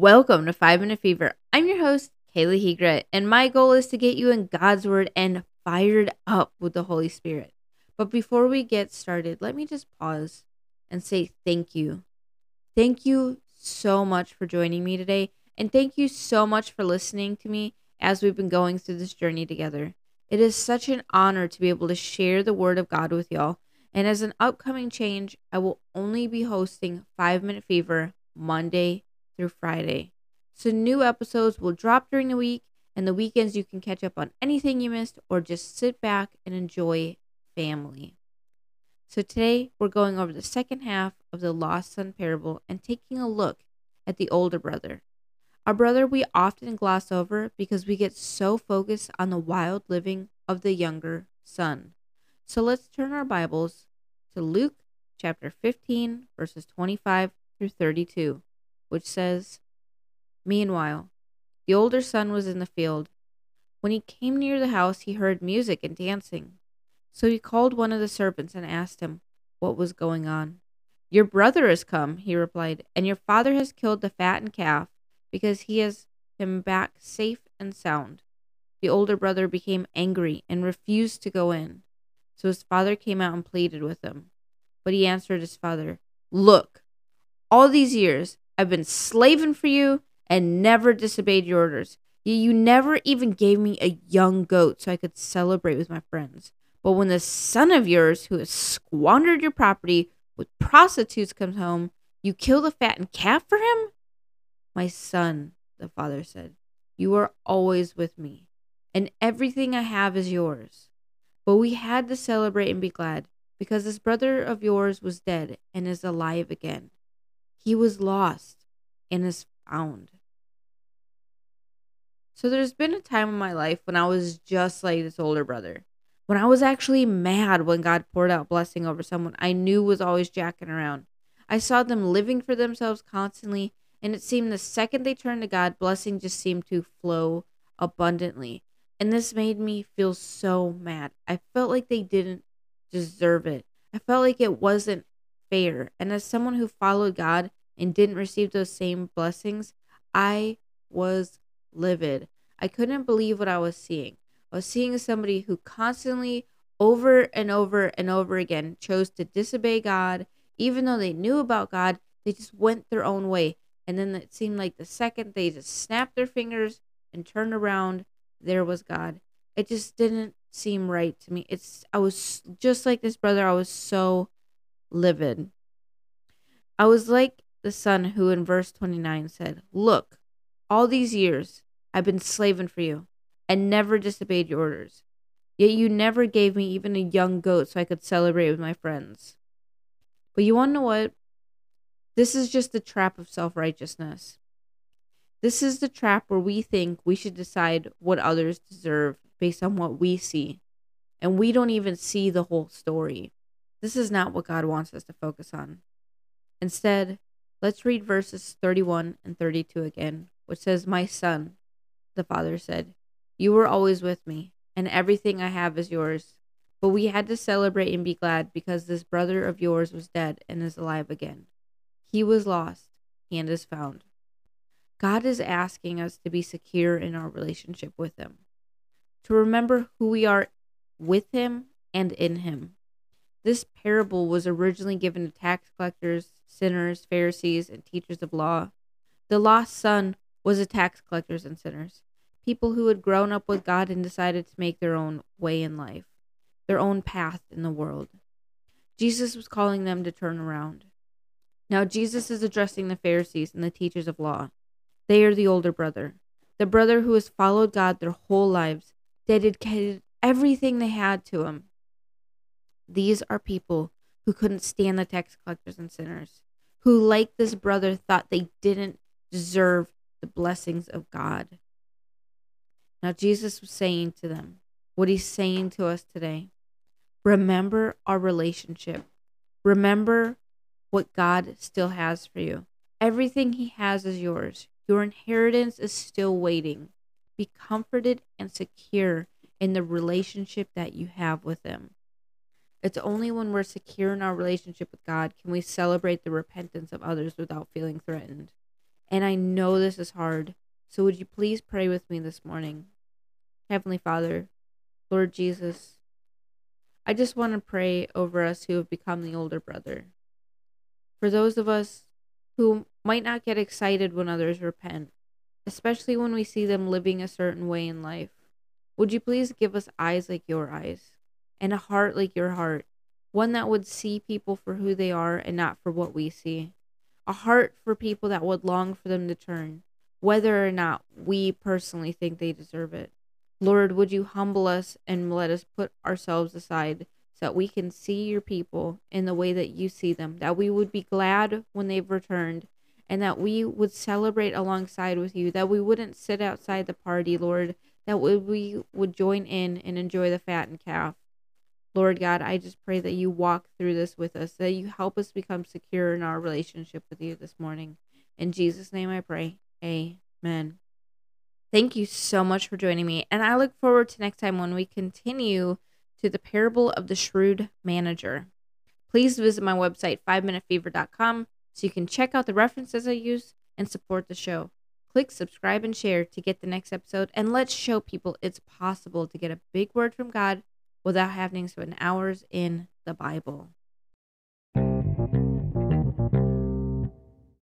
Welcome to Five Minute Fever. I'm your host, Kayla Hegrat, and my goal is to get you in God's Word and fired up with the Holy Spirit. But before we get started, let me just pause and say thank you. Thank you so much for joining me today, and thank you so much for listening to me as we've been going through this journey together. It is such an honor to be able to share the Word of God with y'all. And as an upcoming change, I will only be hosting Five Minute Fever Monday through Friday. So new episodes will drop during the week, and the weekends you can catch up on anything you missed or just sit back and enjoy family. So today we're going over the second half of the lost son parable and taking a look at the older brother. Our brother we often gloss over because we get so focused on the wild living of the younger son. So let's turn our Bibles to Luke chapter 15, verses 25 through 32, which says Meanwhile, the older son was in the field. When he came near the house, he heard music and dancing. So he called one of the servants and asked him what was going on. Your brother has come, he replied, and your father has killed the fattened calf because he has him back safe and sound. The older brother became angry and refused to go in. So his father came out and pleaded with him. But he answered his father, Look, all these years I've been slaving for you and never disobeyed your orders. You never even gave me a young goat so I could celebrate with my friends. But when the son of yours, who has squandered your property with prostitutes, comes home, you kill the fattened calf for him? My son, the father said, you are always with me, and everything I have is yours. But we had to celebrate and be glad, because this brother of yours was dead and is alive again. He was lost and is found. So there's been a time in my life when I was just like this older brother. When I was actually mad when God poured out blessing over someone I knew was always jacking around. I saw them living for themselves constantly, and it seemed the second they turned to God, blessing just seemed to flow abundantly. And this made me feel so mad. I felt like they didn't deserve it. I felt like it wasn't fair. And as someone who followed God and didn't receive those same blessings, I was livid. I couldn't believe what I was seeing. I was seeing somebody who constantly, over and over and over again, chose to disobey God, even though they knew about God, they just went their own way. And then it seemed like the second they just snapped their fingers and turned around, there was God. It just didn't seem right to me. It's I was just like this brother, I was so livid. I was like the son who in verse 29 said, "Look, all these years I've been slaving for you and never disobeyed your orders. Yet you never gave me even a young goat so I could celebrate with my friends." But you want to know what? This is just the trap of self righteousness. This is the trap where we think we should decide what others deserve based on what we see, and we don't even see the whole story. This is not what God wants us to focus on. Instead, let's read verses 31 and 32 again, which says, My son, the father said, You were always with me, and everything I have is yours. But we had to celebrate and be glad because this brother of yours was dead and is alive again. He was lost and is found. God is asking us to be secure in our relationship with Him, to remember who we are with Him and in Him. This parable was originally given to tax collectors, sinners, Pharisees, and teachers of law. The lost son was a tax collectors and sinners, people who had grown up with God and decided to make their own way in life, their own path in the world. Jesus was calling them to turn around. Now, Jesus is addressing the Pharisees and the teachers of law. They are the older brother, the brother who has followed God their whole lives, dedicated everything they had to Him. These are people who couldn't stand the tax collectors and sinners, who, like this brother, thought they didn't deserve the blessings of God. Now, Jesus was saying to them what He's saying to us today remember our relationship. Remember what God still has for you. Everything He has is yours. Your inheritance is still waiting. Be comforted and secure in the relationship that you have with Him. It's only when we're secure in our relationship with God can we celebrate the repentance of others without feeling threatened. And I know this is hard. So would you please pray with me this morning? Heavenly Father, Lord Jesus, I just want to pray over us who have become the older brother. For those of us who might not get excited when others repent, especially when we see them living a certain way in life, would you please give us eyes like your eyes and a heart like your heart, one that would see people for who they are and not for what we see, a heart for people that would long for them to turn, whether or not we personally think they deserve it. Lord, would you humble us and let us put ourselves aside so that we can see your people in the way that you see them, that we would be glad when they've returned, and that we would celebrate alongside with you, that we wouldn't sit outside the party, Lord, that we would join in and enjoy the fattened calf. Lord God, I just pray that you walk through this with us, that you help us become secure in our relationship with you this morning. In Jesus' name I pray. Amen. Thank you so much for joining me, and I look forward to next time when we continue to the parable of the shrewd manager. Please visit my website, 5minutefever.com, so you can check out the references I use and support the show. Click subscribe and share to get the next episode, and let's show people it's possible to get a big word from God without having to spend hours in the Bible.